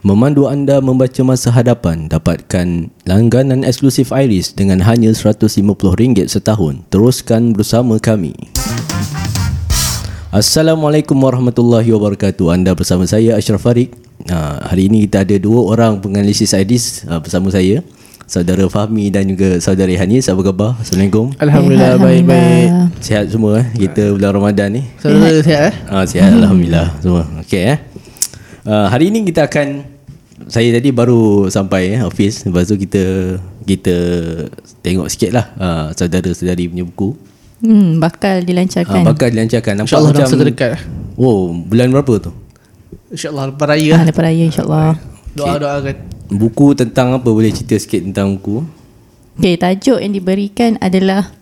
Memandu anda membaca masa hadapan dapatkan langganan eksklusif Iris dengan hanya RM150 setahun. Teruskan bersama kami. Assalamualaikum warahmatullahi wabarakatuh. Anda bersama saya Ashraf Farid. Ha, hari ini kita ada dua orang penganalisis Iris ha, bersama saya. Saudara Fahmi dan juga saudari Hanis. Apa khabar? Assalamualaikum. Alhamdulillah baik-baik. Sihat semua eh? Kita bulan Ramadan ni. Saudara sihat eh? Ah, sihat Alhamdulillah semua. Okey eh. Uh, hari ini kita akan saya tadi baru sampai eh, office. Lepas tu kita kita tengok sikit lah uh, saudara-saudari punya buku. Hmm, bakal dilancarkan. uh, bakal dilancarkan. Nampak InsyaAllah macam dekat. Oh bulan berapa tu? InsyaAllah lepas raya. Ah, lepas raya insyaAllah. Doa-doakan buku tentang apa? Boleh cerita sikit tentang buku? Okay, tajuk yang diberikan adalah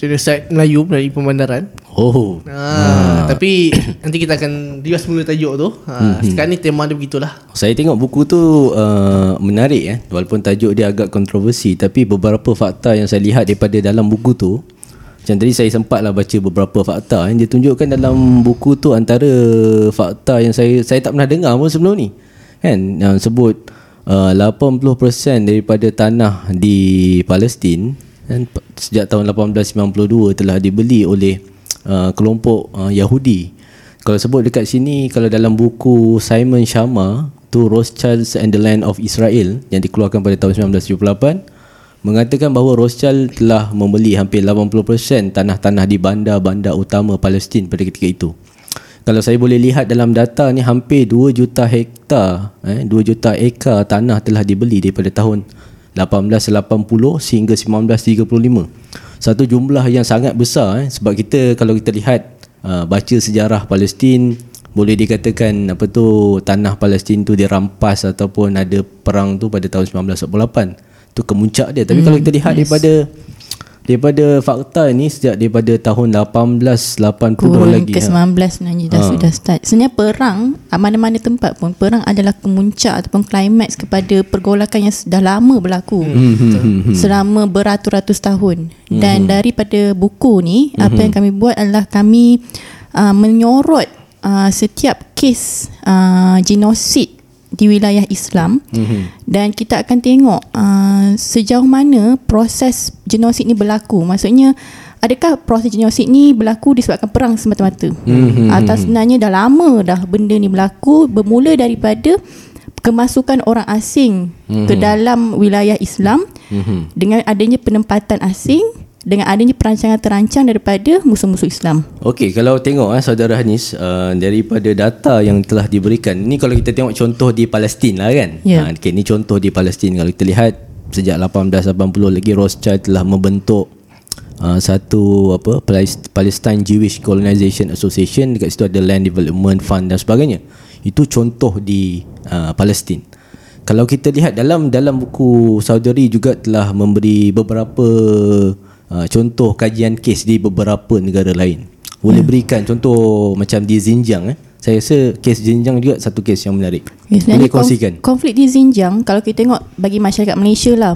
Genocide Melayu dari Pemandaran oh. Ha, Tapi nanti kita akan rias mula tajuk tu. Ha, Sekarang ni tema dia begitulah. Saya tengok buku tu uh, menarik eh. Walaupun tajuk dia agak kontroversi tapi beberapa fakta yang saya lihat daripada dalam buku tu macam tadi saya sempatlah baca beberapa fakta yang dia tunjukkan dalam buku tu antara fakta yang saya saya tak pernah dengar pun sebelum ni. Kan? Yang sebut uh, 80% daripada tanah di Palestin p- sejak tahun 1892 telah dibeli oleh uh, kelompok uh, Yahudi kalau sebut dekat sini kalau dalam buku Simon Sharma tu Rothschilds and the Land of Israel yang dikeluarkan pada tahun 1978 mengatakan bahawa Rothschild telah membeli hampir 80% tanah-tanah di bandar-bandar utama Palestin pada ketika itu. Kalau saya boleh lihat dalam data ni hampir 2 juta hektar eh 2 juta ekar tanah telah dibeli daripada tahun 1880 sehingga 1935. Satu jumlah yang sangat besar eh sebab kita kalau kita lihat uh, baca sejarah Palestin boleh dikatakan apa tu tanah Palestin tu dirampas ataupun ada perang tu pada tahun 1948 tu kemuncak dia tapi hmm, kalau kita lihat yes. daripada daripada fakta ni sejak daripada tahun 1880 kurun lagi ha. ke-19 sebenarnya dah sudah start. Sebenarnya perang, ah, mana-mana tempat pun, perang adalah kemuncak ataupun klimaks kepada pergolakan yang sudah lama berlaku. Hmm, Selama beratus-ratus tahun. Dan daripada buku ni, apa yang kami buat adalah kami uh, menyorot uh, setiap kes uh, genosid di wilayah Islam mm-hmm. dan kita akan tengok uh, sejauh mana proses genosid ni berlaku maksudnya adakah proses genosid ni berlaku disebabkan perang semata-mata mm-hmm. atau sebenarnya dah lama dah benda ni berlaku bermula daripada kemasukan orang asing mm-hmm. ke dalam wilayah Islam mm-hmm. dengan adanya penempatan asing dengan adanya perancangan terancang daripada musuh-musuh Islam. Okey, kalau tengok eh saudara Hanis uh, daripada data yang telah diberikan. Ni kalau kita tengok contoh di Palestin lah kan. Ya. Ha, okay, ni contoh di Palestin kalau kita lihat sejak 1880 lagi Rothschild telah membentuk uh, satu apa Palest- Palestine Jewish Colonization Association dekat situ ada Land Development Fund dan sebagainya. Itu contoh di uh, Palestin. Kalau kita lihat dalam dalam buku saudari juga telah memberi beberapa uh, contoh kajian kes di beberapa negara lain. Boleh berikan contoh macam di Xinjiang eh. Saya rasa kes Xinjiang juga satu kes yang menarik. Sebenarnya Boleh kongsikan. Konf- konflik di Xinjiang kalau kita tengok bagi masyarakat Malaysia lah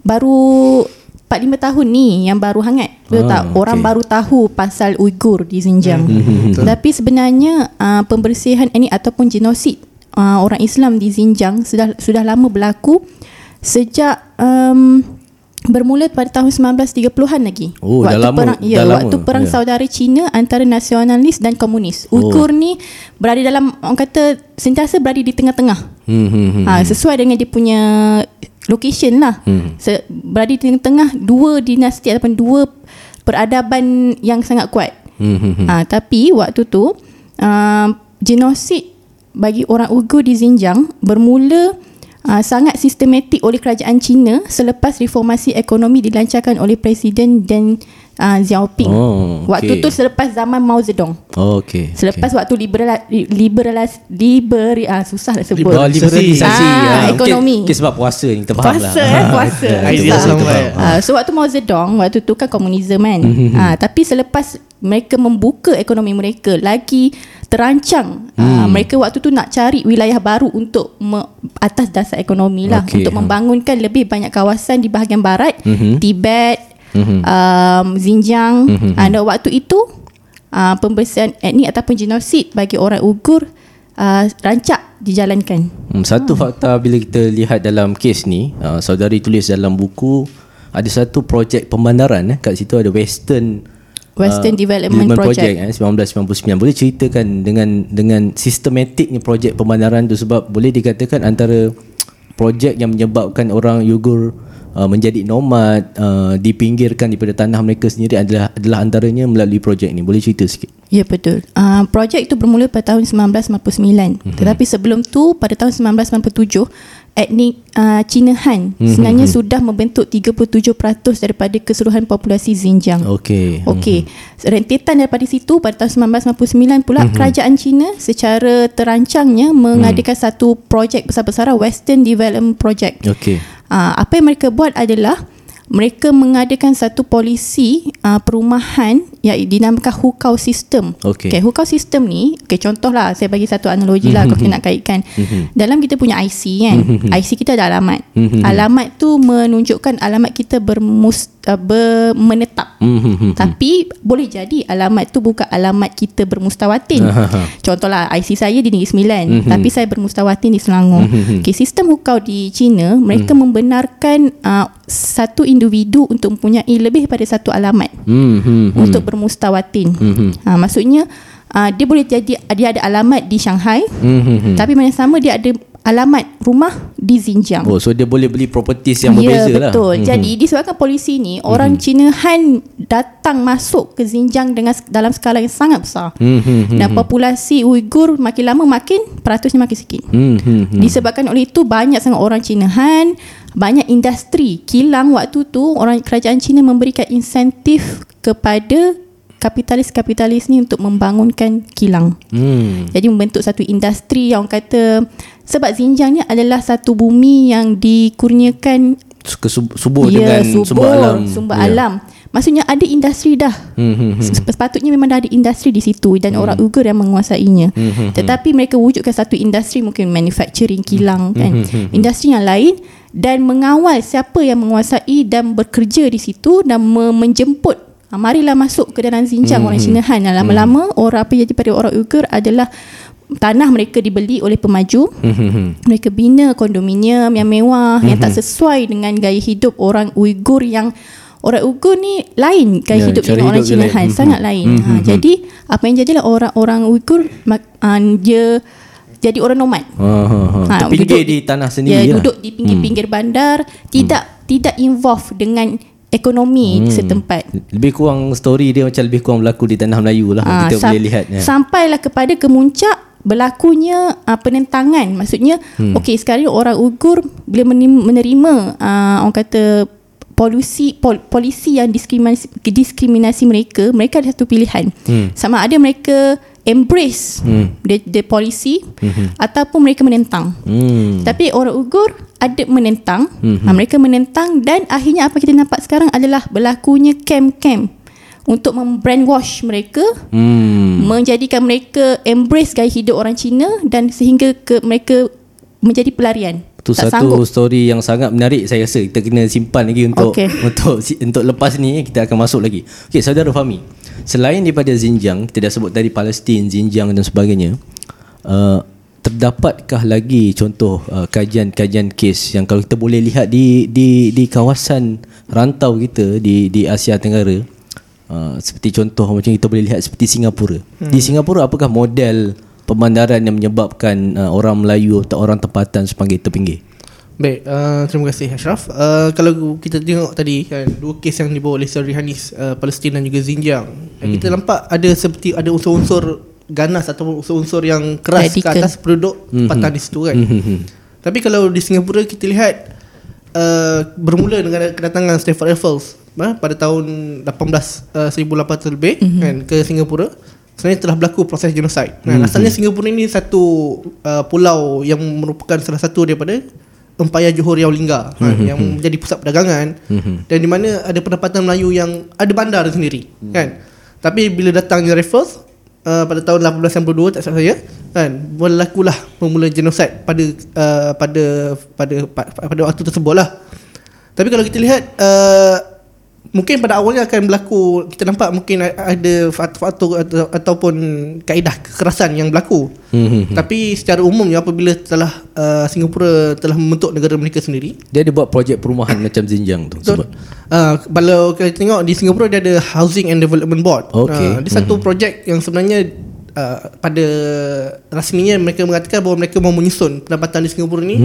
baru 4-5 tahun ni yang baru hangat Betul Ah, tak? Orang okey. baru tahu pasal Uyghur di Xinjiang. Hmm, Tapi sebenarnya uh, pembersihan ini ataupun genosid uh, orang Islam di Xinjiang sudah sudah lama berlaku sejak um, bermula pada tahun 1930-an lagi. Oh, dah waktu lama- perang ya, dah lama, waktu perang ya. saudara Cina antara nasionalis dan komunis. Uyghur ni berada dalam orang kata sentiasa berada di tengah-tengah. Hmm, hmm, hmm. Ha, sesuai dengan dia punya location lah. Hmm. Se- berada di tengah-tengah dua dinasti ataupun dua peradaban yang sangat kuat. Hmm, hmm, hmm. Ha, tapi waktu tu uh, genosid bagi orang Uyghur di Xinjiang bermula uh, sangat sistematik oleh kerajaan Cina selepas reformasi ekonomi dilancarkan oleh Presiden Deng uh, Xiaoping. Oh, Waktu okey. tu selepas zaman Mao Zedong. Oh, okey. Selepas waktu liberal liberal liber ah susah nak sebut. Oh, liberalisasi. Ah, Ah, ekonomi. Mungkin, mungkin sebab puasa ni kita faham lah. Puasa eh, puasa. Ah, Idea puasa, sama. Uh, so waktu Mao Zedong waktu tu kan komunisme kan. Mhm. uh, tapi selepas mereka membuka ekonomi mereka lagi terancang. Hmm. Uh, mereka waktu tu nak cari wilayah baru untuk me, atas dasar ekonomi lah Okey, untuk ha. membangunkan lebih banyak kawasan di bahagian barat, Mhm. Tibet, Mhm. um, Xinjiang. Mhm. Uh, dan waktu itu uh, pembersihan etnik ataupun genosid bagi orang Uyghur uh, rancak dijalankan. Hmm, satu fakta bila kita lihat dalam kes ni, uh, saudari tulis dalam buku ada satu projek pembandaran eh kat situ ada Western Western ah, Development Project. eh 1999. Boleh ceritakan dengan dengan sistematiknya projek pembandaran tu sebab boleh dikatakan antara projek yang menyebabkan orang Uyghur uh, menjadi nomad uh, dipinggirkan daripada tanah mereka sendiri adalah adalah antaranya melalui projek ni. Boleh cerita sikit? Ya betul. Uh, projek itu bermula pada tahun 1999. Mm-hmm. Tetapi sebelum tu pada tahun 1997 etnik uh, Cina Han mm-hmm. sebenarnya sudah membentuk 37% daripada keseluruhan populasi Xinjiang. Okey. Okey. Rentetan daripada situ pada tahun 1999 pula mm-hmm. kerajaan Cina secara terancangnya mengadakan mm. satu projek besar-besaran Western Development Project. Okey. Uh, apa yang mereka buat adalah mereka mengadakan satu polisi uh, perumahan yang dinamakan hukau sistem. Okey. Okay, hukau sistem ni, okay, contohlah saya bagi satu analogi lah kalau kita nak kaitkan. Dalam kita punya IC kan, IC kita ada alamat. alamat tu menunjukkan alamat kita bermus, uh, ber, menetap. Tapi boleh jadi alamat tu bukan alamat kita bermustawatin. Contohlah IC saya di Negeri Sembilan, tapi saya bermustawatin di Selangor. Okay, sistem hukau di China, mereka membenarkan uh, satu individu untuk mempunyai lebih daripada satu alamat Hmm, hmm, hmm. untuk bermustawatin. Ha, maksudnya uh, dia boleh jadi dia ada alamat di Shanghai, Hmm, hmm, hmm. tapi mana sama dia ada alamat rumah di Xinjiang. Oh, so dia boleh beli properties yang ya, berbeza lah. betul. Jadi disebabkan polisi ni orang Cina Han datang masuk ke Xinjiang dengan dalam skala yang sangat besar. Hmm, hmm, hmm. Dan populasi Uyghur makin lama makin peratusnya makin sikit. Hmm, hmm, hmm. Disebabkan oleh itu banyak sangat orang Cina Han, banyak industri kilang waktu tu orang kerajaan Cina memberikan insentif kepada kapitalis-kapitalis ni untuk membangunkan kilang. Hmm. Jadi membentuk satu industri yang orang kata sebab Xinjiang ni adalah satu bumi yang dikurniakan subur ya, dengan sumber alam. sumber Ya. alam. Maksudnya ada industri dah. Hmm, hmm, hmm. Sep- Sepatutnya memang dah ada industri di situ dan orang Uyghur yang menguasainya. Hmm, Tetapi mereka wujudkan satu industri mungkin manufacturing kilang kan. Hmm, Industri yang lain dan mengawal siapa yang menguasai dan bekerja di situ dan me- menjemput ha, marilah masuk ke dalam Xinjiang orang Cina Han dan lama-lama orang apa yang jadi pada orang Uyghur adalah tanah mereka dibeli oleh pemaju Hmm, hmm, hmm. mereka bina kondominium yang mewah mm-hmm. yang tak sesuai dengan gaya hidup orang Uyghur yang orang Uyghur ni lain gaya Ya, hidup dengan orang Cina. Han Mhm. sangat lain Mhm. ha, jadi apa yang jadilah orang-orang Uyghur uh, dia jadi orang nomad Ha, ha, ha. Ha, Terpinggir duduk di tanah sendiri ya, lah. duduk di pinggir-pinggir bandar tidak tidak involve dengan ekonomi Hmm. setempat Lebih kurang story dia macam lebih kurang berlaku di tanah Melayu lah. Ah, kita sam- boleh lihat. Ya. Sampailah kepada kemuncak berlakunya uh, penentangan. Maksudnya hmm. okey sekarang ni orang Uyghur bila menerima, uh, orang kata polisi pol, polisi yang diskriminasi diskriminasi mereka, mereka ada satu pilihan. Hmm. Sama ada mereka embrace Hmm. the, the polisi hmm. ataupun mereka menentang. Hmm. Tapi orang Uyghur ada menentang, Mhm. ha, mereka menentang dan akhirnya apa kita nampak sekarang adalah berlakunya camp-camp untuk membrainwash mereka Hmm. menjadikan mereka embrace gaya hidup orang Cina dan sehingga ke mereka menjadi pelarian. Itu tak satu sanggup. story yang sangat menarik saya rasa kita kena simpan lagi untuk Okey. untuk untuk lepas ni kita akan masuk lagi. Okey saudara Fahmi. Selain daripada Xinjiang, kita dah sebut tadi Palestin, Xinjiang dan sebagainya. Uh, terdapatkah lagi contoh uh, kajian-kajian kes yang kalau kita boleh lihat di di di kawasan rantau kita di di Asia Tenggara uh, seperti contoh macam kita boleh lihat seperti Singapura. Hmm. Di Singapura apakah model pemandaran yang menyebabkan uh, orang Melayu atau orang tempatan sepanggil terpinggir? Baik, uh, terima kasih Ashraf. Uh, kalau kita tengok tadi kan dua kes yang dibawa oleh Saudari Hanis uh, Palestin dan juga Xinjiang. Mm-hmm. Kita nampak ada seperti ada unsur-unsur ganas atau unsur-unsur yang keras Radical. ke atas penduduk tempatan di situ kan. Mhm. Tapi kalau di Singapura kita lihat uh, bermula dengan kedatangan Stephen Raffles uh, pada tahun 18 uh, 1800 lebih mm-hmm. kan ke Singapura sebenarnya telah berlaku proses genosid. Kan? Mhm. Asalnya Singapura ini satu uh, pulau yang merupakan salah satu daripada Empayar Johor Riau Lingga mm-hmm. kan, yang menjadi pusat perdagangan Mhm. dan di mana ada pendapatan Melayu yang ada bandar sendiri mm. kan. Tapi bila datangnya Raffles uh, pada tahun 1892 tak salah saya kan berlakulah pemula genosid pada uh, pada pada pada waktu tersebut lah. Tapi kalau kita lihat uh, mungkin pada awalnya akan berlaku kita nampak mungkin ada faktor atau, ataupun kaedah kekerasan yang berlaku. Hmm. Tapi secara umumnya apabila telah uh, Singapura telah membentuk negara mereka sendiri Dia ada buat projek perumahan macam Xinjiang tu. Betul. Sebut. Uh, kalau kita tengok di Singapura dia ada Housing and Development Board. Okey. Uh, dia satu projek yang sebenarnya uh, pada rasminya mereka mengatakan bahawa mereka mahu menyusun pendapatan di Singapura ni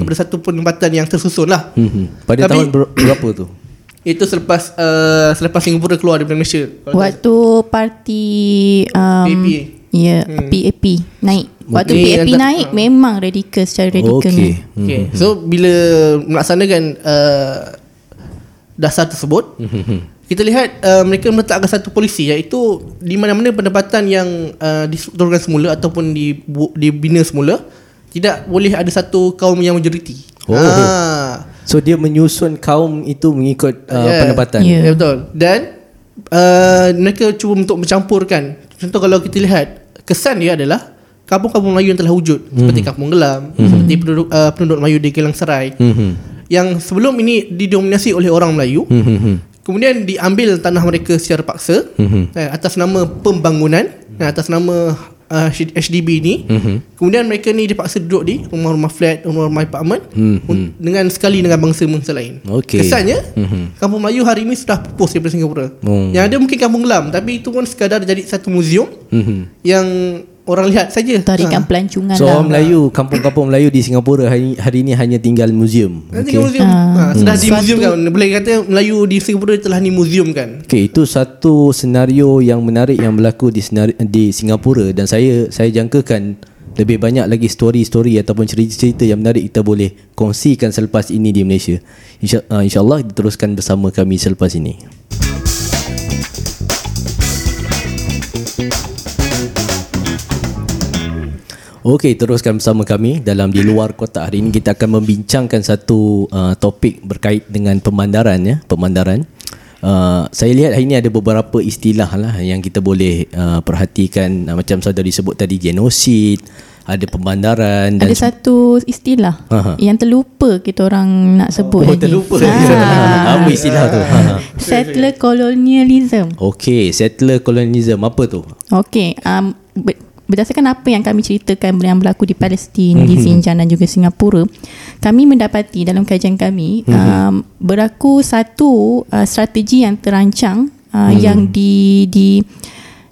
kepada satu pendapatan yang tersusun lah. Hmm. Pada Tapi- tahun ber- berapa tu? Itu selepas uh, selepas Singapura keluar dari Malaysia. Waktu parti um, PAP. Ya hmm. PAP naik Waktu Okey. PAP Yang tak- naik Memang radikal Secara radikal Okey. Okay. So bila melaksanakan uh, dasar tersebut, kita lihat uh, mereka meletakkan satu polisi iaitu di mana-mana pendapatan yang uh, distrukturkan semula ataupun dibu- dibina semula tidak boleh ada satu kaum yang majoriti. Oh. Ah. So dia menyusun kaum itu mengikut uh, Yeah. pendapatan. Ya. Ya betul. Dan uh, mereka cuba untuk mencampurkan. Contoh kalau kita lihat kesan dia adalah kampung-kampung Melayu yang telah wujud Hmm. seperti Kampung Gelam, seperti penduduk uh, penduduk Melayu di Gelang Serai Hmm. yang sebelum ini didominasi oleh orang Melayu. Hmm. Kemudian diambil tanah mereka secara paksa Mhm. eh, atas nama pembangunan, eh, atas nama uh, HDB ni. Mhm. Kemudian mereka ni dipaksa duduk di rumah-rumah flat, rumah-rumah apartment Mhm. un- dengan sekali dengan bangsa-bangsa lain. Okey. Kesannya Mhm. Kampung Melayu hari ini sudah pupus daripada Singapura. Hmm. Yang ada mungkin Kampung Gelam tapi itu pun sekadar jadi satu muzium Hmm. yang orang lihat saja. Tarikan Ha. pelancongan So lah orang Melayu, kampung-kampung Melayu di Singapura hari, hari ini hanya tinggal muzium. Nanti Okey. muzium. Ah. Ha, sudah Hmm. dimuziumkan. Boleh kata Melayu di Singapura telah dimuziumkan. Okey, itu satu senario yang menarik yang berlaku di senari, di Singapura dan saya saya jangkakan lebih banyak lagi story-story ataupun cerita-cerita yang menarik kita boleh kongsikan selepas ini di Malaysia. Insya, uh, InsyaAllah kita teruskan bersama kami selepas ini. Okey, teruskan bersama kami dalam di luar kotak. Hari ini kita akan membincangkan satu uh, topik berkait dengan pemandaran ya, pemandaran. Uh, saya lihat hari ini ada beberapa istilah lah yang kita boleh uh, perhatikan uh, macam saudari sebut tadi genosid, ada pemandaran dan Ada satu istilah Aha. Yang terlupa kita orang nak sebut Oh, lagi. terlupa. Ah. Apa istilah tu? Ha. Settler colonialism Okey, settler colonialism apa tu? Okey, um, berdasarkan apa yang kami ceritakan yang berlaku di Palestin, Mhm. di Xinjiang dan juga Singapura, kami mendapati dalam kajian kami Mhm. um, berlaku satu uh, strategi yang terancang uh, Mhm. yang di di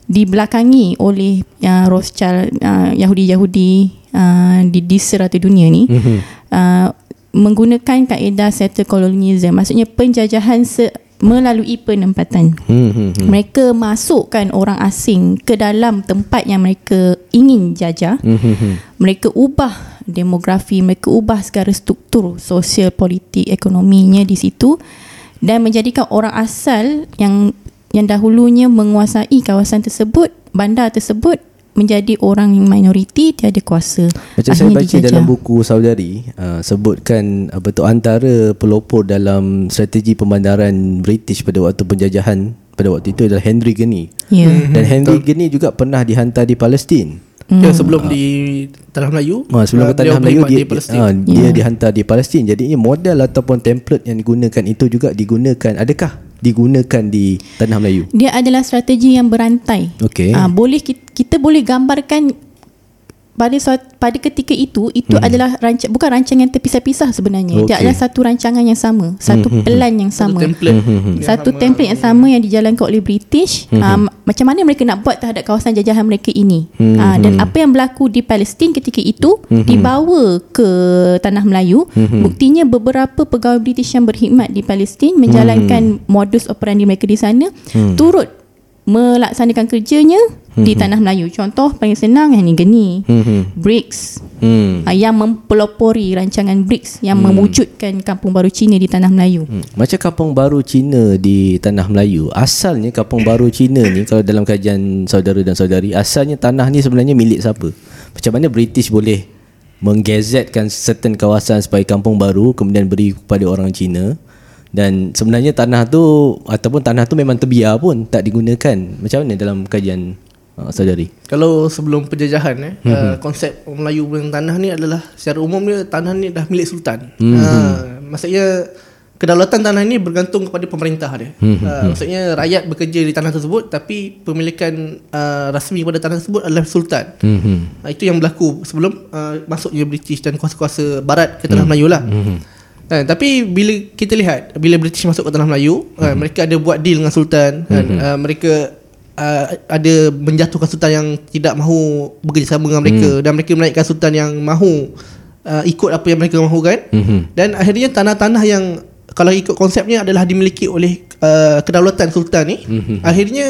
dibelakangi oleh uh, Rothschild uh, Yahudi-Yahudi uh, di di serata dunia ni Mhm. uh, menggunakan kaedah settler colonialism maksudnya penjajahan se- melalui penempatan Hmm, hmm, hmm. mereka masukkan orang asing ke dalam tempat yang mereka ingin jajah. Hmm, hmm, hmm. Mereka ubah demografi, mereka ubah segala struktur sosial, politik, ekonominya di situ dan menjadikan orang asal yang yang dahulunya menguasai kawasan tersebut, bandar tersebut menjadi orang yang minoriti tiada kuasa. Macam saya Akhirnya baca dijajah. dalam buku saudari uh, sebutkan apa tu antara pelopor dalam strategi pemandaran British pada waktu penjajahan pada waktu itu adalah Henry Gurney. Ya. Dan Henry Gurney juga pernah dihantar di Palestin. Ya, sebelum di Tanah Melayu. Ha, sebelum uh, ke Tanah Melayu dia, di Palestin. ha, dia Ya. dihantar di Palestin. Jadi model ataupun template yang digunakan itu juga digunakan adakah digunakan di Tanah Melayu? Dia adalah strategi yang berantai. Okey. Ah, boleh kita, kita boleh gambarkan pada suat, pada ketika itu itu hmm. adalah ranca, bukan rancangan terpisah-pisah sebenarnya. Okey. Dia adalah satu rancangan yang sama, satu Hmm, plan yang Satu sama. template. Hmm, yang Satu sama. template yang sama yang dijalankan oleh British um, macam mana mereka nak buat terhadap kawasan jajahan mereka ini Hmm, uh, dan apa yang berlaku di Palestin ketika itu dibawa ke tanah Melayu buktinya beberapa pegawai British yang berkhidmat di Palestin menjalankan modus operandi mereka di sana turut melaksanakan kerjanya di tanah Melayu contoh paling senang yang ni geni Hmm. BRICS Hmm. uh, yang mempelopori rancangan BRICS yang mewujudkan kampung baru Cina di tanah Melayu Hmm. Macam kampung baru Cina di tanah Melayu Asalnya kampung baru Cina ni Kalau dalam kajian saudara dan saudari Asalnya tanah ni sebenarnya milik siapa? Macam mana British boleh Menggazetkan certain kawasan sebagai kampung baru Kemudian beri kepada orang Cina Dan sebenarnya tanah tu Ataupun tanah tu memang terbiar pun Tak digunakan Macam mana dalam kajian uh, saudari? Kalau sebelum penjajahan eh, Mhm. uh, konsep orang Melayu dengan tanah ni adalah secara umum dia tanah ni dah milik sultan. Mhm. Uh, maksudnya kedaulatan tanah ini bergantung kepada pemerintah dia. Hmm, Uh, maksudnya rakyat bekerja di tanah tersebut tapi pemilikan uh, rasmi pada tanah tersebut adalah sultan. Mhm. Uh, itu yang berlaku sebelum uh, masuknya British dan kuasa-kuasa barat ke tanah Melayu lah. Uh, tapi bila kita lihat bila British masuk ke tanah Melayu, uh, mereka ada buat deal dengan sultan kan. Uh, mereka uh, ada menjatuhkan sultan yang tidak mahu bekerjasama dengan mereka dan mereka menaikkan sultan yang mahu uh, ikut apa yang mereka mahukan. Mhm. Dan akhirnya tanah-tanah yang kalau ikut konsepnya adalah dimiliki oleh uh, kedaulatan sultan ni, Mhm. akhirnya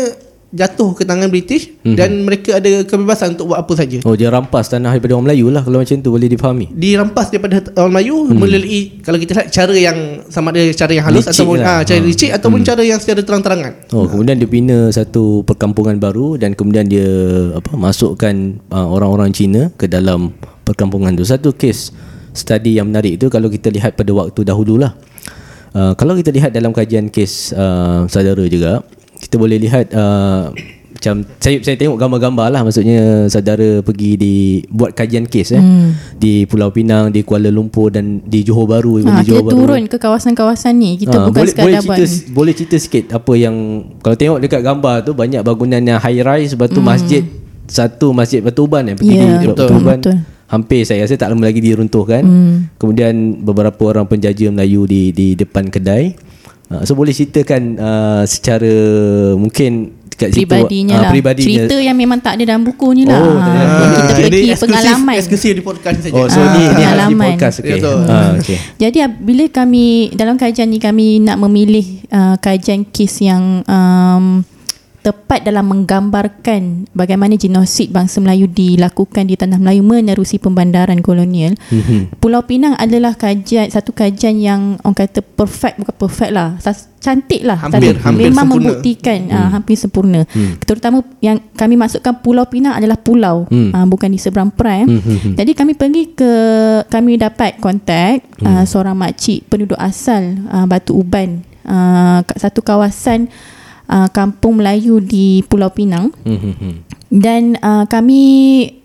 jatuh ke tangan British Mhm. dan mereka ada kebebasan untuk buat apa saja. Oh dia rampas tanah daripada orang Melayu lah Kalau macam tu boleh difahami Dirampas daripada orang Melayu melalui kalau kita lihat cara yang sama ada cara yang halus Licik ataupun lah. ah, cara Ha. licik ataupun cara yang secara terang-terangan. Oh kemudian dia bina satu perkampungan baru dan kemudian dia apa masukkan uh, orang-orang Cina ke dalam perkampungan tu. Satu kes study yang menarik tu kalau kita lihat pada waktu dahululah. Uh, kalau kita lihat dalam kajian kes uh, saudara juga kita boleh lihat uh, macam saya saya tengok gambar-gambar lah maksudnya saudara pergi di buat kajian kes eh hmm. di Pulau Pinang, di Kuala Lumpur dan di Johor Bahru, Ha, di kita Johor Bahru. turun ke kawasan-kawasan ni. Kita Ah, bukan boleh, boleh sekadar buat cerita boleh cerita sikit apa yang kalau tengok dekat gambar tu banyak bangunan yang high rise lepas tu masjid satu masjid Batu Uban eh pergi Hmm. Ya, di betul, Batu Uban betul. hampir saya rasa tak lama lagi diruntuhkan Hmm. kemudian beberapa orang penjaja Melayu di di depan kedai Uh, so boleh ceritakan uh, secara mungkin dekat situ Peribadinya ah, lah peribadinya. Cerita yang memang tak ada dalam buku ni lah Oh, Ah, buku. Kita Jadi pergi pengalaman Eksklusif di podcast ni saja. Oh so Ah, ni ni harus di pengalaman. podcast okey. Ya, betul. Ah okey. Jadi ah, bila kami dalam kajian ni kami nak memilih uh, kajian kes yang um, tepat dalam menggambarkan bagaimana genosid bangsa Melayu dilakukan di tanah Melayu menerusi pembandaran kolonial. Mhm. Pulau Pinang adalah kajian satu kajian yang orang kata perfect bukan perfect lah. Cantik lah. Hampir- hampir memang sempurna. membuktikan ah, hampir sempurna. Terutama yang kami masukkan Pulau Pinang adalah pulau Hmm. ah, bukan di seberang perai. Hmm, hmm, hmm. Jadi kami pergi ke kami dapat kontak uh, seorang makcik penduduk asal uh, Batu Uban uh, kat satu kawasan uh, kampung Melayu di Pulau Pinang Mhm, mhm. dan uh, kami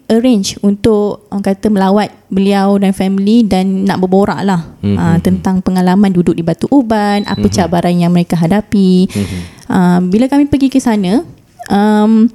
arrange untuk orang kata melawat beliau dan family dan nak berborak lah Mhm. uh, tentang pengalaman duduk di Batu Uban, apa cabaran yang mereka hadapi. Uh, bila kami pergi ke sana, um,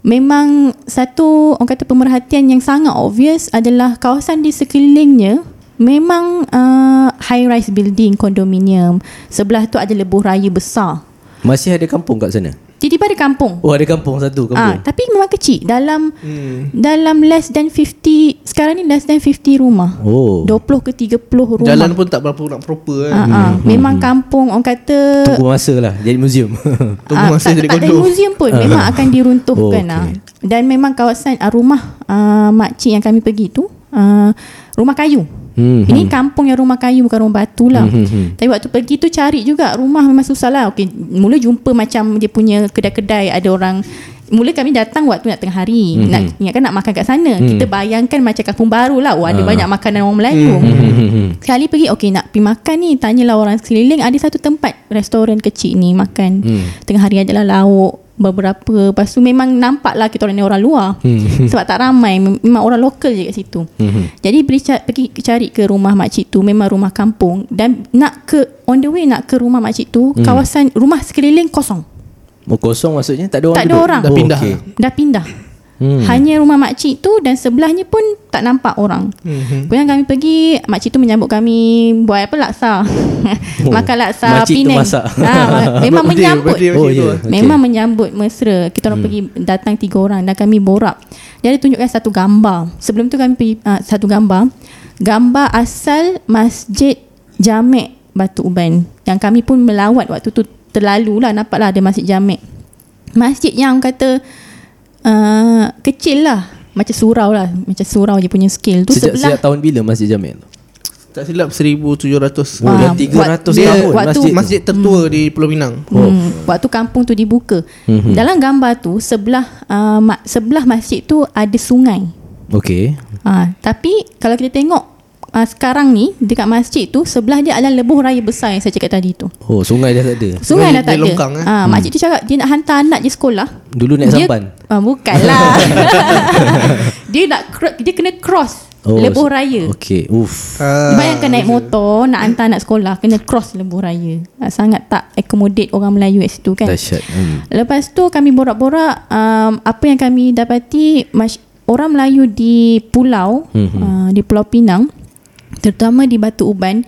memang satu orang kata pemerhatian yang sangat obvious adalah kawasan di sekelilingnya memang uh, high rise building kondominium. Sebelah tu ada lebuh raya besar. Masih ada kampung kat sana? Tiba-tiba ada kampung. Oh ada kampung satu Ah, kampung. tapi memang kecil dalam Hmm. dalam less than 50 sekarang ni less than 50 rumah. Oh. 20 ke 30 rumah. Jalan pun tak berapa nak proper Ah, kan. ah. memang kampung orang kata Tunggu masa lah Jadi museum Tunggu ah, masa tak, jadi tak ada kondo. museum pun memang akan diruntuhkan Oh, ah. okey. Dan memang kawasan ah, rumah ah, makcik yang kami pergi tu ah, rumah kayu. Hmm, Ini kampung yang rumah kayu bukan rumah batu lah. Hmm, hmm, hmm. Tapi waktu pergi tu cari juga rumah memang susah lah. Okey, mula jumpa macam dia punya kedai-kedai ada orang Mula kami datang waktu nak tengah hari Mhm. Nak ingatkan nak makan kat sana Kita bayangkan macam kampung baru lah Oh ada Ah. banyak makanan orang Melayu Sekali pergi Okey nak pergi makan ni Tanyalah orang sekeliling Ada satu tempat Restoran kecil ni Makan Hmm. Tengah hari adalah lauk Beberapa Lepas tu memang nampak lah Kita orang ni orang luar Hmm. Sebab tak ramai Mem- Memang orang lokal je kat situ Mhm. jadi bila ca- pergi cari ke rumah makcik tu memang rumah kampung dan nak ke on the way nak ke rumah makcik tu Hmm. kawasan rumah sekeliling kosong. Oh kosong maksudnya Tak ada orang Tak ada duduk? orang. Dah Oh, pindah. okey. Dah pindah. Hmm. Hanya rumah makcik tu dan sebelahnya pun tak nampak orang. Mhm. Kemudian kami pergi makcik tu menyambut kami buat apa laksa. Makan laksa Oh, makcik tu Penang. masak. Ha, memang Birthday- menyambut. birthday Oh ya lah. okay. Memang menyambut mesra. Kita orang pergi datang tiga orang dan kami borak. Dia ada tunjukkan satu gambar. Sebelum tu kami pergi uh, satu gambar. Gambar asal Masjid Jamek Batu Uban. Yang kami pun melawat waktu tu terlalu lah nampaklah ada Masjid Jamek. Masjid yang kata uh, kecil lah. Macam surau lah. Macam surau je punya scale tu Sejak, sebelah. sejak tahun bila Masjid Jamil tu? Tak silap 1700. Oh, dah Ah, 300 buat- Dia tahun waktu- masjid, masjid, tu. tertua di Pulau Pinang. Hmm, waktu kampung tu dibuka. Mhm. Dalam gambar tu sebelah uh, ma- sebelah masjid tu ada sungai. Okey. Ha, tapi kalau kita tengok uh, sekarang ni dekat masjid tu sebelah dia adalah lebuh raya besar yang saya cakap tadi tu. Oh sungai dah tak ada Sungai Dia- dah tak dia ada. longkang, eh? Ha, makcik tu cakap dia nak hantar anak je sekolah. Dulu naik dia, sampan Ah, bukanlah. dia nak dia kena cross Oh, Lebuh raya Okey. Uff. Ah, Bayangkan naik motor Nak hantar anak sekolah Kena cross lebuh raya Ah, Sangat tak accommodate Orang Melayu kat situ kan Dahsyat. Hmm. Lepas tu kami borak-borak um, Apa yang kami dapati mas- Orang Melayu di pulau Mhm. uh, Di Pulau Pinang Terutama di Batu Uban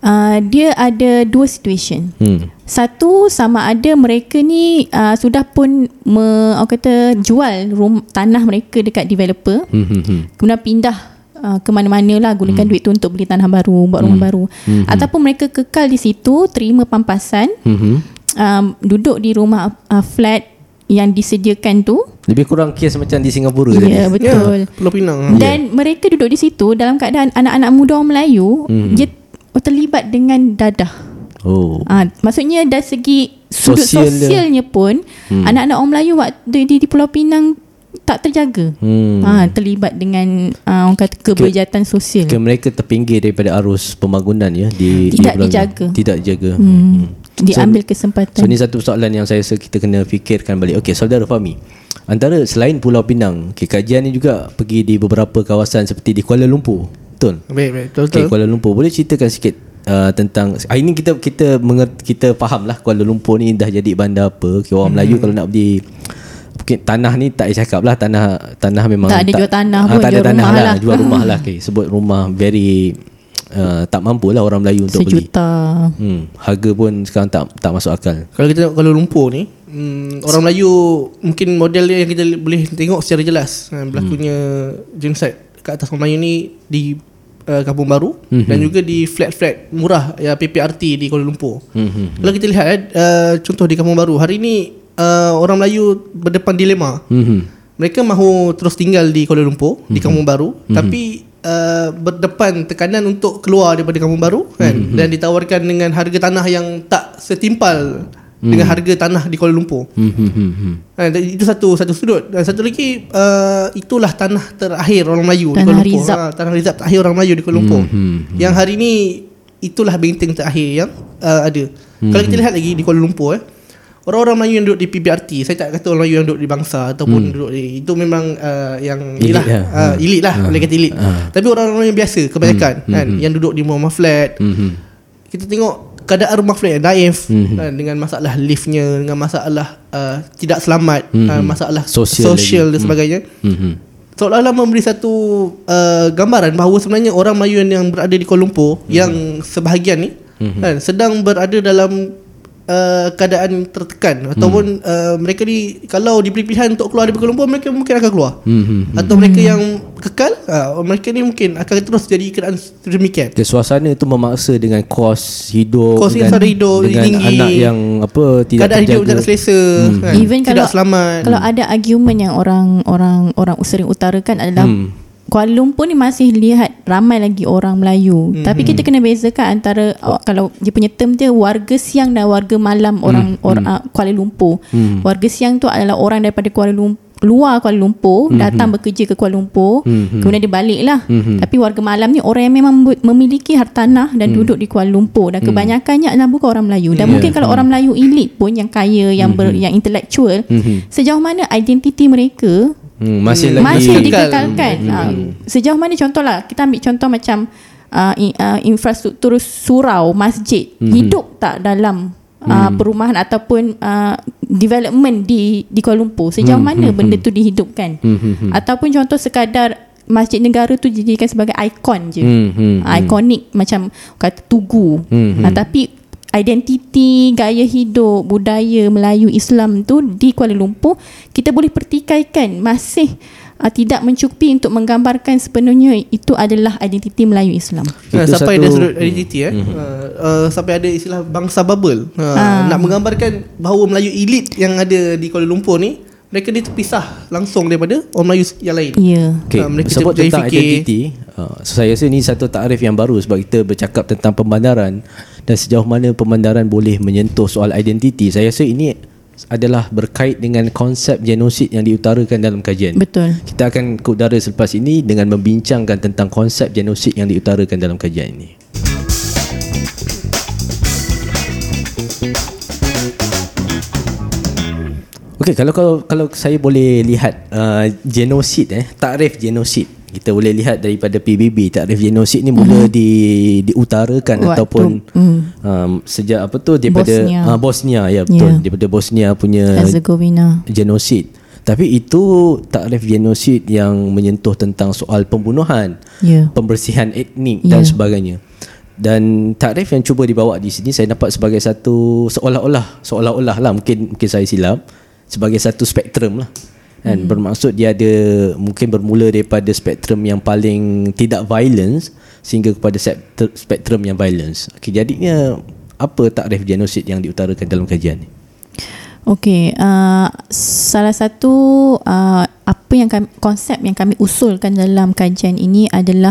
uh, Dia ada dua situation Hmm. Satu sama ada mereka ni uh, sudah pun me, orang kata jual rum, tanah mereka dekat developer Hmm. Hmm. hmm. kemudian pindah uh, ke mana-mana lah gunakan hmm. duit tu untuk beli tanah baru buat rumah baru Hmm. ataupun mereka kekal di situ terima pampasan Hmm. hmm. um, duduk di rumah uh, flat yang disediakan tu Lebih kurang kes macam di Singapura ya tadi. yeah, betul Ya, Pulau Pinang. dan mereka duduk di situ dalam keadaan anak-anak muda orang Melayu Hmm. dia terlibat dengan dadah Oh. Ah, maksudnya dari segi sudut Sosial dia. sosialnya pun hmm. anak-anak orang Melayu waktu di, di Pulau Pinang tak terjaga. Hmm. Ha, terlibat dengan uh, orang kata keberjatan sosial. Ke mereka terpinggir daripada arus pembangunan ya di Tidak di dijaga. Tidak dijaga. hmm. Diambil So, kesempatan. So ni satu soalan yang saya rasa kita kena fikirkan balik. Okey, saudara Fahmi. Antara selain Pulau Pinang, okay, kajian ni juga pergi di beberapa kawasan seperti di Kuala Lumpur. Betul? Baik, baik. Betul, Okey, betul. Kuala Lumpur. Boleh ceritakan sikit uh, tentang ah, ini kita kita mengerti, kita faham lah Kuala Lumpur ni dah jadi bandar apa. Okay, orang hmm. Melayu kalau nak mungkin tanah ni tak payah cakap lah tanah tanah memang Tak ada jual tanah ah, pun, tak ada jual tanah rumah lah, lah. jual rumah lah okay. sebut rumah very uh, tak mampu lah orang Melayu untuk beli Sejuta. Hmm, harga pun sekarang tak tak masuk akal. Kalau kita tengok Kuala Lumpur ni hmm, Orang Melayu Mungkin model dia yang kita boleh tengok secara jelas ha, Berlakunya genocide Kat atas orang Melayu ni Di uh, Kampung Baru Mhm. Dan juga di flat-flat murah ya, PPRT di Kuala Lumpur Hmm. Kalau kita lihat eh, uh, Contoh di Kampung Baru Hari ni uh, Orang Melayu berdepan dilema Hmm. mereka mahu terus tinggal di Kuala Lumpur mm-hmm. di Kampung Baru mm-hmm. tapi uh, berdepan tekanan untuk keluar daripada Kampung Baru kan mm-hmm. dan ditawarkan dengan harga tanah yang tak setimpal mm. dengan harga tanah di Kuala Lumpur. Hmm. Hmm. Hmm. hmm. Ha, itu satu satu sudut dan satu lagi uh, itulah tanah terakhir orang Melayu di Tanah Kuala Lumpur. Rizab. Ha, tanah Rizab terakhir orang Melayu di Kuala Lumpur. Hmm, hmm, Yang hari ni itulah benteng terakhir yang uh, ada. Kalau kita lihat lagi di Kuala Lumpur eh Orang-orang Melayu yang duduk di PBRT Saya tak kata orang Melayu yang duduk di bangsa Ataupun duduk di Itu memang uh, yang Elit Elit lah lah. uh, Elit lah Boleh kata elit Ah. Tapi orang-orang yang biasa Kebanyakan kan Yang duduk di rumah flat Hmm. hmm. Kita tengok Keadaan rumah flat yang daif Mhm. kan, Dengan masalah liftnya Dengan masalah uh, Tidak selamat uh, Masalah Sosial Sosial, dan sebagainya Hmm. hmm. Seolah-olah memberi satu uh, gambaran bahawa sebenarnya orang Melayu yang berada di Kuala Lumpur Mhm. yang sebahagian ni kan sedang berada dalam uh, keadaan tertekan ataupun uh, mereka ni kalau diberi pilihan untuk keluar dari Kuala Lumpur mereka mungkin akan keluar. Hmm. hmm. Atau mereka yang kekal uh, mereka ni mungkin akan terus jadi keadaan demikian. Okay, suasana itu memaksa dengan kos hidup Kos dengan, hidup dengan tinggi. anak yang apa tidak Keadaan hidup terjaga. tidak selesa kan. Even tidak kalau selamat. kalau ada argument yang orang orang orang sering utarakan adalah Hmm. Kuala Lumpur ni masih lihat ramai lagi orang Melayu. Hmm. Tapi kita kena bezakan antara oh, kalau dia punya term dia warga siang dan warga malam orang orang uh, Kuala Lumpur. Hmm. Warga siang tu adalah orang daripada Kuala Lumpur luar Kuala Lumpur Hmm. datang bekerja ke Kuala Lumpur Mhm. kemudian dia balik lah Mhm. tapi warga malam ni orang yang memang memiliki hartanah dan Hmm. duduk di Kuala Lumpur dan kebanyakannya adalah bukan orang Melayu dan mungkin kalau orang Melayu elit pun yang kaya yang ber, yang intellectual Mhm. sejauh mana identiti mereka Hmm, masih Hmm. lagi masih Kekal. dikekalkan. Ha, sejauh mana contohlah kita ambil contoh macam uh, in, uh, infrastruktur surau masjid Mhm. hidup tak dalam uh, perumahan ataupun uh, development di di Kuala Lumpur? Sejauh mana benda tu dihidupkan? Mhm. ataupun contoh sekadar masjid negara tu dijadikan sebagai ikon je. Hmm, hmm, uh, ikonik macam kata tugu. Hmm, uh, tapi identiti gaya hidup budaya Melayu Islam tu di Kuala Lumpur kita boleh pertikaikan masih uh, tidak mencukupi untuk menggambarkan sepenuhnya itu adalah identiti Melayu Islam. Ha, Itu sampai satu- ada sudut identiti eh. Mhm. Uh, uh, sampai ada istilah bangsa bubble. Ha, Ah. nak menggambarkan bahawa Melayu elit yang ada di Kuala Lumpur ni mereka ni terpisah langsung daripada orang Melayu yang lain. Ya. Okay, Ah, mereka sebut jadi tentang fikir. identiti uh, so saya rasa ni satu takrif yang baru sebab kita bercakap tentang pembandaran dan sejauh mana pembandaran boleh menyentuh soal identiti saya rasa ini adalah berkait dengan konsep genosid yang diutarakan dalam kajian Betul. kita akan ke udara selepas ini dengan membincangkan tentang konsep genosid yang diutarakan dalam kajian ini Okey, kalau kalau kalau saya boleh lihat uh, genosid eh, takrif genosid. Kita boleh lihat daripada PBB takrif genosid ni mula di diutarakan Waktu, ataupun mm. um, sejak apa tu daripada Bosnia. uh, Bosnia ya betul Ya. daripada Bosnia punya Herzegovina. genosid. Tapi itu takrif genosid yang menyentuh tentang soal pembunuhan, Ya. pembersihan etnik dan Ya. sebagainya. Dan takrif yang cuba dibawa di sini saya dapat sebagai satu seolah-olah seolah-olah lah mungkin mungkin saya silap sebagai satu spektrum lah. Kan hmm. bermaksud dia ada mungkin bermula daripada spektrum yang paling tidak violence sehingga kepada spektrum yang violence. Okey jadinya apa takrif genosid yang diutarakan dalam kajian ni? Okey, uh, salah satu uh, apa yang kami, konsep yang kami usulkan dalam kajian ini adalah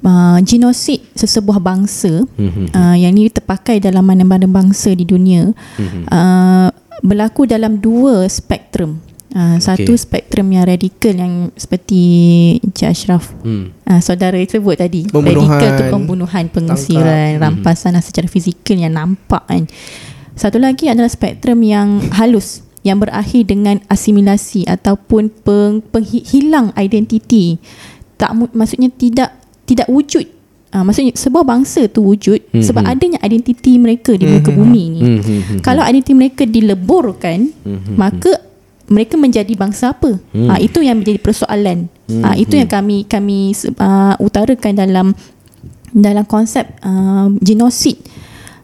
uh, genosid sesebuah bangsa Mhm. uh, yang ini terpakai dalam mana-mana bangsa di dunia Mhm. uh, berlaku dalam dua spektrum. Uh, Satu Okey. spektrum yang radikal yang seperti Encik Ashraf Hmm. uh, saudara sebut tadi Pembunuhan, radikal tu pembunuhan pengusiran Mhm. rampasan secara fizikal yang nampak kan satu lagi adalah spektrum yang halus yang berakhir dengan asimilasi ataupun peng, penghilang identiti tak maksudnya tidak tidak wujud uh, maksudnya sebuah bangsa tu wujud Mhm. sebab adanya identiti mereka di muka bumi ni Hmm, hmm, hmm. kalau identiti mereka dileburkan Mhm. maka mereka menjadi bangsa apa Hmm. ha, itu yang menjadi persoalan ha, itu yang kami kami uh, utarakan dalam dalam konsep uh, genosid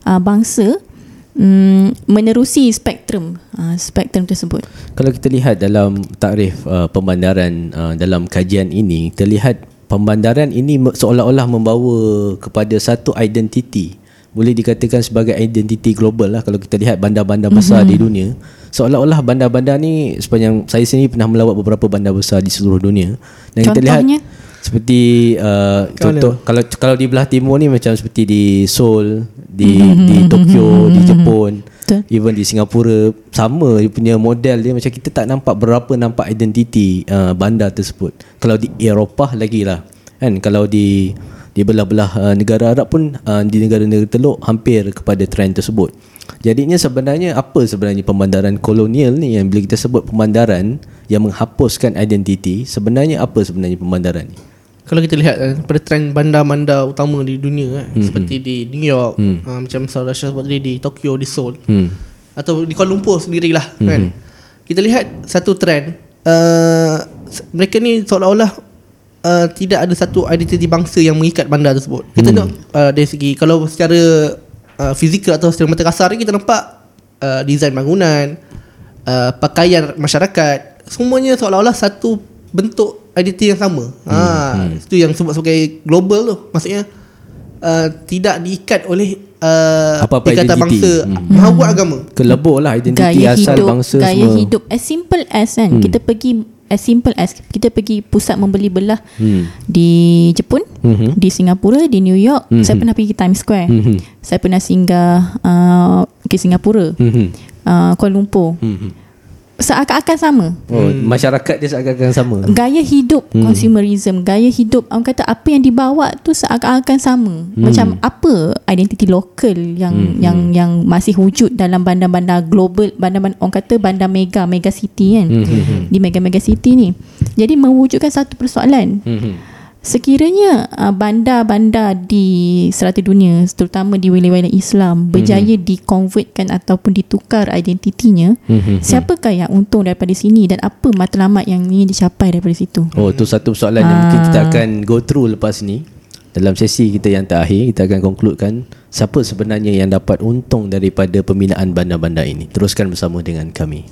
uh, bangsa um, menerusi spektrum uh, spektrum tersebut Kalau kita lihat dalam takrif uh, pembandaran uh, dalam kajian ini, kita lihat pembandaran ini seolah-olah membawa kepada satu identiti. Boleh dikatakan sebagai identiti global lah kalau kita lihat bandar-bandar besar Mhm. di dunia. Seolah-olah bandar-bandar ni sepanjang saya sendiri pernah melawat beberapa bandar besar di seluruh dunia. Dan kita lihat seperti uh, contoh kalau kalau di belah timur ni macam seperti di Seoul, di Mhm. di Tokyo, di Jepun, Betul. even di Singapura sama dia punya model dia macam kita tak nampak berapa nampak identiti uh, bandar tersebut. Kalau di Eropah lagi lah. Kan kalau di di belah-belah uh, negara Arab pun uh, di negara-negara teluk hampir kepada trend tersebut. Jadinya sebenarnya apa sebenarnya pembandaran kolonial ni yang bila kita sebut pembandaran yang menghapuskan identiti, sebenarnya apa sebenarnya pembandaran ni? Kalau kita lihat eh, pada trend bandar-bandar utama di dunia eh, seperti di New York, Hmm. ah, macam saudara Syah sebut tadi di Tokyo, di Seoul Hmm. atau di Kuala Lumpur sendirilah kan. Kita lihat satu trend uh, mereka ni seolah-olah uh, tidak ada satu identiti bangsa yang mengikat bandar tersebut. Kita tengok uh, dari segi kalau secara uh, fizikal atau secara mata kasar ni kita nampak uh, desain bangunan, uh, pakaian masyarakat, semuanya seolah-olah satu bentuk identiti yang sama. Ha, itu yang sebut sebagai global tu. Maksudnya uh, tidak diikat oleh uh, Apa-apa ikatan identiti. bangsa Hmm. maupun agama. Kelebur lah identiti gaya asal hidup bangsa gaya semua. hidup as simple as kan hmm. kita pergi as simple as kita pergi pusat membeli belah Hmm. di Jepun Mhm. di Singapura di New York Mhm. saya pernah pergi Times Square Mhm. saya pernah singgah uh, ke Singapura Hmm. uh, Kuala Lumpur Hmm. Seakan-akan sama Oh, masyarakat dia seakan-akan sama. gaya hidup hmm. consumerism gaya hidup orang kata apa yang dibawa tu seakan-akan sama hmm. macam apa identiti lokal yang hmm. yang yang masih wujud dalam bandar-bandar global bandar-bandar orang kata bandar mega mega city kan Hmm. Hmm. di mega-mega city ni jadi mewujudkan satu persoalan Hmm. Sekiranya uh, bandar-bandar di serata dunia terutama di wilayah-wilayah Islam berjaya Hmm. dikonvertkan ataupun ditukar identitinya Hmm. siapakah yang untung daripada sini dan apa matlamat yang ingin dicapai daripada situ Oh, tu satu soalan yang mungkin kita akan go through lepas ni. Dalam sesi kita yang terakhir, kita akan konkludkan siapa sebenarnya yang dapat untung daripada pembinaan bandar-bandar ini. Teruskan bersama dengan kami.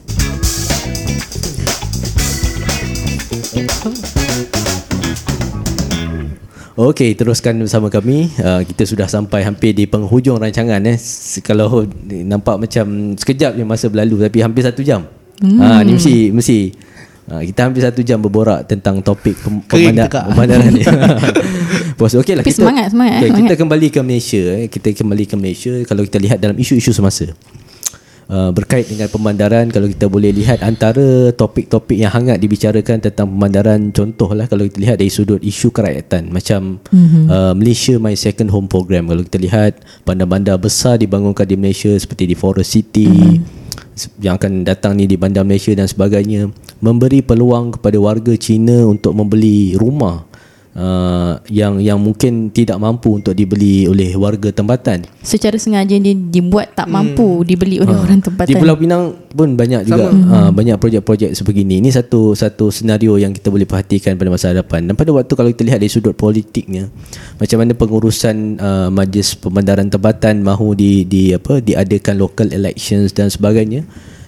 Okey, teruskan bersama kami. Uh, kita sudah sampai hampir di penghujung rancangan eh. Kalau nampak macam sekejap je masa berlalu tapi hampir satu jam. Hmm. Ha, ni mesti mesti Ha, kita hampir satu jam berborak tentang topik pem, tekak. pemandaran ni. Bos, okey lah. Tapi semangat, semangat, eh, Okay, semangat. kita kembali ke Malaysia. Eh. Kita kembali ke Malaysia. Kalau kita lihat dalam isu-isu semasa. Uh, berkait dengan pemandaran kalau kita boleh lihat antara topik-topik yang hangat dibicarakan tentang pemandaran contohlah kalau kita lihat dari sudut isu kerakyatan macam mm-hmm. uh, Malaysia My Second Home Program kalau kita lihat bandar-bandar besar dibangunkan di Malaysia seperti di Forest City mm-hmm. yang akan datang ni di bandar Malaysia dan sebagainya memberi peluang kepada warga Cina untuk membeli rumah uh, yang yang mungkin tidak mampu untuk dibeli oleh warga tempatan. Secara sengaja dia dibuat tak mampu dibeli oleh orang tempatan. Di Pulau Pinang pun banyak juga uh, banyak projek-projek sebegini. Ini satu satu senario yang kita boleh perhatikan pada masa hadapan. Dan pada waktu kalau kita lihat dari sudut politiknya macam mana pengurusan uh, majlis pembandaran tempatan mahu di di apa diadakan local elections dan sebagainya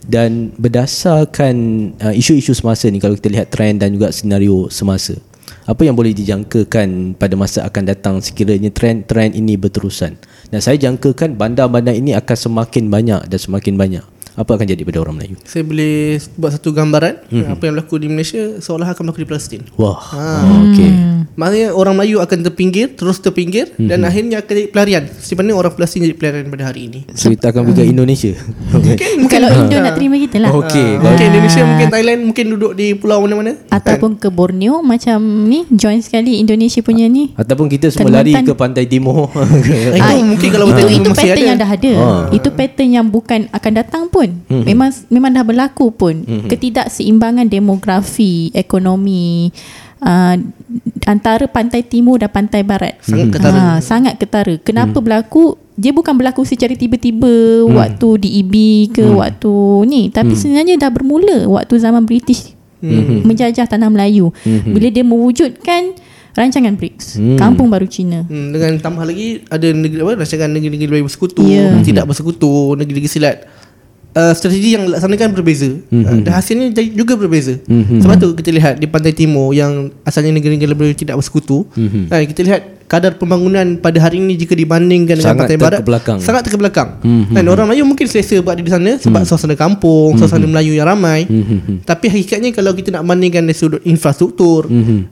dan berdasarkan uh, isu-isu semasa ni kalau kita lihat trend dan juga senario semasa apa yang boleh dijangkakan pada masa akan datang sekiranya trend-trend ini berterusan? Dan saya jangkakan bandar-bandar ini akan semakin banyak dan semakin banyak apa akan jadi pada orang Melayu Saya boleh buat satu gambaran hmm. apa yang berlaku di Malaysia seolah akan berlaku di Palestin. wah Ha. okey Maknanya orang Melayu akan terpinggir, terus terpinggir Mhm. dan akhirnya akan jadi pelarian. Sebenarnya orang Palestin jadi pelarian pada hari ini. so kita akan pergi ke Indonesia Mungkin mungkin Kalau Indo nak terima kita lah. okey mungkin Indonesia, mungkin Thailand, mungkin duduk di pulau mana-mana. Ataupun ke Borneo macam ni join sekali Indonesia punya ni. ataupun kita semua lari Kalimantan. ke pantai timur Eh, Itu Ah, mungkin kalau itu, betul itu masih pattern ada. yang dah ada. Ah. Itu pattern yang bukan akan datang pun. Memang memang dah berlaku pun. Ketidakseimbangan demografi, ekonomi uh, antara pantai timur dan pantai barat. Sangat ketara. Ha, sangat ketara. Kenapa berlaku? Dia bukan berlaku secara tiba-tiba waktu DEB ke waktu ni, tapi sebenarnya dah bermula waktu zaman British menjajah tanah Melayu. Bila dia mewujudkan rancangan BRICS, Kampung Baru Cina. Hmm, dengan tambah lagi ada negeri apa rancangan negeri-negeri bersekutu, Ya. tidak bersekutu, negeri-negeri silat. Uh, strategi yang dilaksanakan berbeza. Uh, dan hasilnya juga berbeza. Sebab tu kita lihat di pantai timur yang asalnya negeri-negeri baru tidak bersekutu. Uh, kita lihat kadar pembangunan pada hari ini jika dibandingkan dengan Sangat pantai barat terkebelakang. sangat terkebelakang. Dan orang Melayu mungkin selesa berada di sana sebab suasana kampung suasana Melayu yang ramai. Tapi hakikatnya kalau kita nak bandingkan dari sudut infrastruktur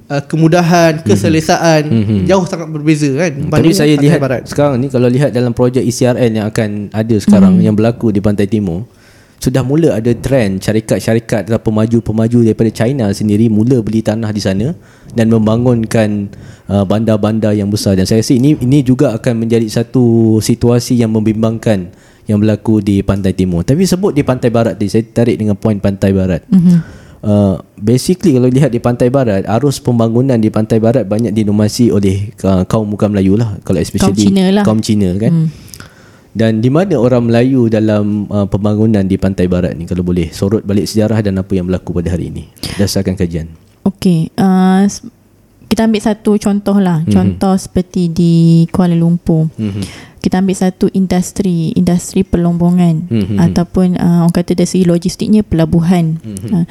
uh, kemudahan keselesaan jauh sangat berbeza kan Tapi saya lihat barat. sekarang ni kalau lihat dalam projek ECRN yang akan ada sekarang yang berlaku di Pantai Timur sudah mula ada trend syarikat-syarikat atau pemaju-pemaju daripada China sendiri mula beli tanah di sana dan membangunkan uh, bandar-bandar yang besar dan saya rasa ini ini juga akan menjadi satu situasi yang membimbangkan yang berlaku di Pantai Timur. Tapi sebut di Pantai Barat tadi saya tarik dengan poin Pantai Barat. Mm-hmm. Uh, basically kalau lihat di pantai barat arus pembangunan di pantai barat banyak dinomasi oleh uh, kaum muka Melayu lah kalau especially Cina lah. kaum Cina kan hmm. Dan di mana orang Melayu dalam uh, pembangunan di pantai barat ni kalau boleh sorot balik sejarah dan apa yang berlaku pada hari ini berdasarkan kajian Okey, uh, kita ambil satu contoh lah. Mhm. Contoh seperti di Kuala Lumpur. Kita ambil satu industri, industri pelombongan Mhm. ataupun uh, orang kata dari segi logistiknya pelabuhan. Uh,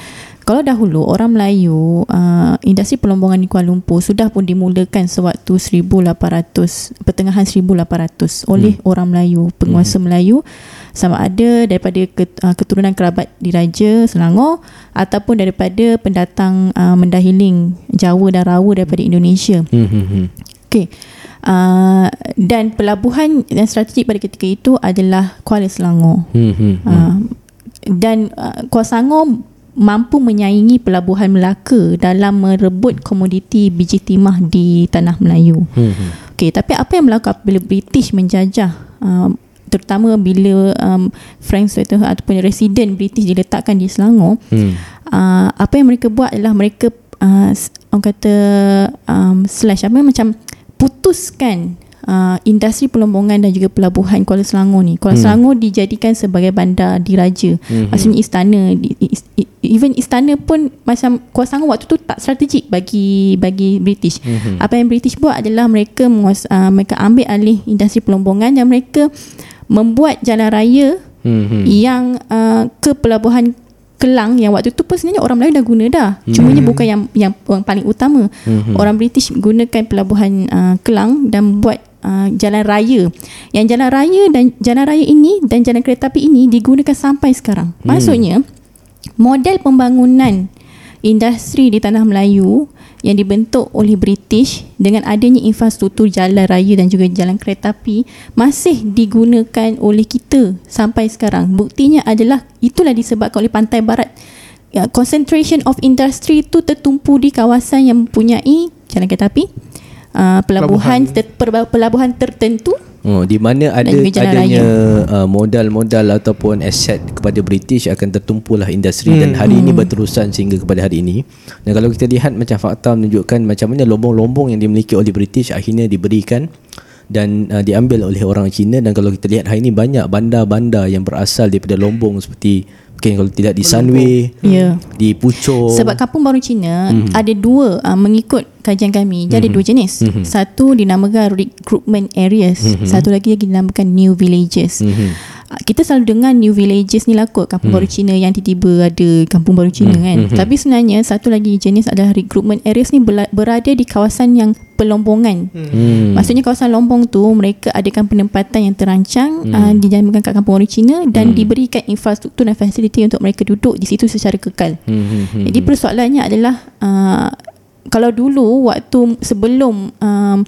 kalau dahulu orang Melayu uh, industri pelombongan di Kuala Lumpur sudah pun dimulakan sewaktu 1800 pertengahan 1800 oleh orang Melayu, penguasa Melayu sama ada daripada uh, keturunan kerabat diraja Selangor ataupun daripada pendatang uh, mendahiling Jawa dan Rawa daripada Indonesia. hmm. Okey. Uh, dan pelabuhan yang strategik pada ketika itu adalah Kuala Selangor. Hmm. Uh, dan uh, Kuala Selangor mampu menyaingi pelabuhan Melaka dalam merebut komoditi biji timah di tanah Melayu. Hmm. Okey, tapi apa yang berlaku apabila British menjajah uh, terutama bila um, Frank Sweater ataupun resident British diletakkan di Selangor, Hmm. uh, apa yang mereka buat adalah mereka uh, orang kata um, slash apa macam putuskan uh, industri pelombongan dan juga pelabuhan Kuala Selangor ni. Kuala hmm. Selangor dijadikan sebagai bandar diraja. Hmm. Maksudnya istana di- is- i- even istana pun macam Kuala Selangor waktu tu tak strategik bagi bagi British. Hmm. Apa yang British buat adalah mereka menguas, uh, mereka ambil alih industri pelombongan dan mereka membuat jalan raya Hmm. yang uh, ke pelabuhan Kelang yang waktu tu pun sebenarnya orang Melayu dah guna dah. Cumanya bukan yang yang, paling utama. Orang British gunakan pelabuhan uh, Kelang dan buat uh, jalan raya. Yang jalan raya dan jalan raya ini dan jalan kereta api ini digunakan sampai sekarang. Maksudnya model pembangunan industri di tanah Melayu yang dibentuk oleh British dengan adanya infrastruktur jalan raya dan juga jalan kereta api masih digunakan oleh kita sampai sekarang. Buktinya adalah itulah disebabkan oleh pantai barat. Ya, concentration of industry itu tertumpu di kawasan yang mempunyai jalan kereta api, uh, pelabuhan ter, per- pelabuhan tertentu? Oh, di mana ada adanya uh, modal-modal ataupun aset kepada British akan tertumpulah industri hmm. dan hari ini berterusan sehingga kepada hari ini. Dan kalau kita lihat macam fakta menunjukkan macam mana lombong-lombong yang dimiliki oleh British akhirnya diberikan dan uh, diambil oleh orang Cina dan kalau kita lihat hari ini banyak bandar-bandar yang berasal daripada lombong seperti mungkin kalau tidak di Sunway, Ya. di Puchong. Sebab kampung baru Cina mm-hmm. ada dua uh, mengikut kajian kami. Dia mm-hmm. ada dua jenis. Mm-hmm. Satu dinamakan recruitment areas, mm-hmm. satu lagi lagi dinamakan new villages. Mm-hmm. Kita selalu dengar new villages ni lah kot kampung mm. baru Cina yang tiba-tiba ada kampung baru Cina mm. kan. Mm-hmm. Tapi sebenarnya satu lagi jenis adalah recruitment areas ni berada di kawasan yang pelombongan. Mm. Maksudnya kawasan lombong tu mereka adakan penempatan yang terancang mm. uh, dijamakan kat kampung baru Cina dan mm. diberikan infrastruktur dan fasiliti untuk mereka duduk di situ secara kekal. Mm-hmm. Jadi persoalannya adalah uh, kalau dulu waktu sebelum um,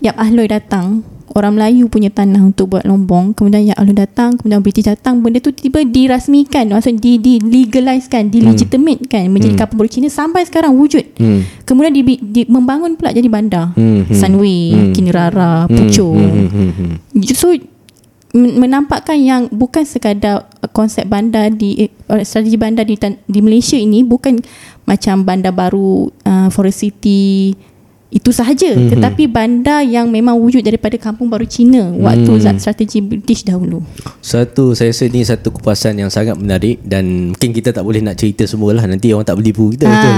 Yap Ahloi datang orang Melayu punya tanah untuk buat lombong kemudian Yap Ahloi datang kemudian British datang benda tu tiba dirasmikan maksudnya di, di legalizekan dilegitimatekan hmm. menjadi kampung baru Cina sampai sekarang wujud hmm. kemudian di, di, membangun pula jadi bandar hmm. Sunway hmm. Kinrara Puchong hmm. hmm. hmm. so menampakkan yang bukan sekadar konsep bandar di uh, strategi bandar di di Malaysia ini bukan macam bandar baru uh, Forest City itu sahaja mm-hmm. tetapi bandar yang memang wujud daripada kampung baru Cina waktu mm. strategi British dahulu. Satu saya rasa ini satu kupasan yang sangat menarik dan mungkin kita tak boleh nak cerita semualah nanti orang tak beli buku kita ha. betul.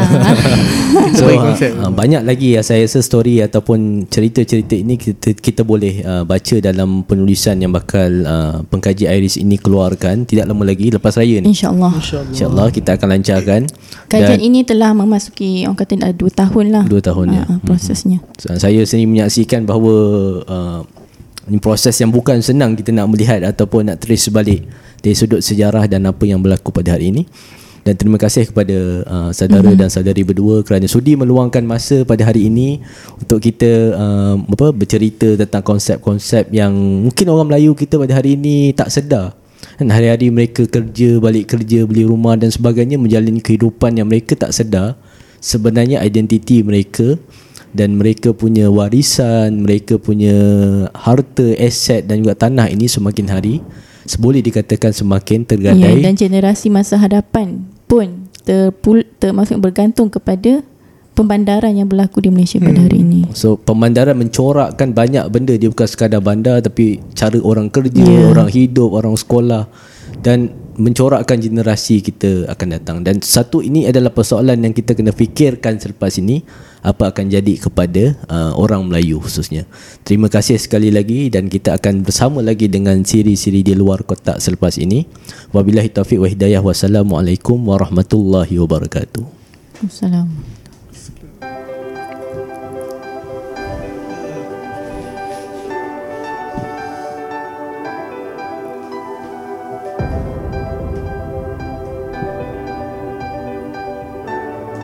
so uh, banyak lagi ya saya rasa story ataupun cerita-cerita ini kita kita boleh uh, baca dalam penulisan yang bakal uh, pengkaji Iris ini keluarkan tidak lama lagi lepas raya ni. Insyaallah. Insyaallah Insya kita akan lancarkan. Kajian ini telah memasuki orang kata dah 2 tahun lah. 2 tahun ya. Uh, proses prosesnya. Saya sendiri menyaksikan bahawa uh, ini proses yang bukan senang kita nak melihat ataupun nak trace balik dari sudut sejarah dan apa yang berlaku pada hari ini. Dan terima kasih kepada uh, saudara mm-hmm. dan saudari berdua kerana sudi meluangkan masa pada hari ini untuk kita uh, apa bercerita tentang konsep-konsep yang mungkin orang Melayu kita pada hari ini tak sedar. Dan hari-hari mereka kerja, balik kerja, beli rumah dan sebagainya menjalani kehidupan yang mereka tak sedar sebenarnya identiti mereka dan mereka punya warisan, mereka punya harta, aset dan juga tanah ini semakin hari boleh dikatakan semakin tergadai. Ya, dan generasi masa hadapan pun terpul, termasuk bergantung kepada pembandaran yang berlaku di Malaysia hmm. pada hari ini. So pembandaran mencorakkan banyak benda dia bukan sekadar bandar tapi cara orang kerja, yeah. orang hidup, orang sekolah dan mencorakkan generasi kita akan datang dan satu ini adalah persoalan yang kita kena fikirkan selepas ini apa akan jadi kepada uh, orang Melayu khususnya. Terima kasih sekali lagi dan kita akan bersama lagi dengan siri-siri di luar kotak selepas ini. Wabillahi taufiq wa hidayah wassalamualaikum warahmatullahi wabarakatuh. Assalamualaikum.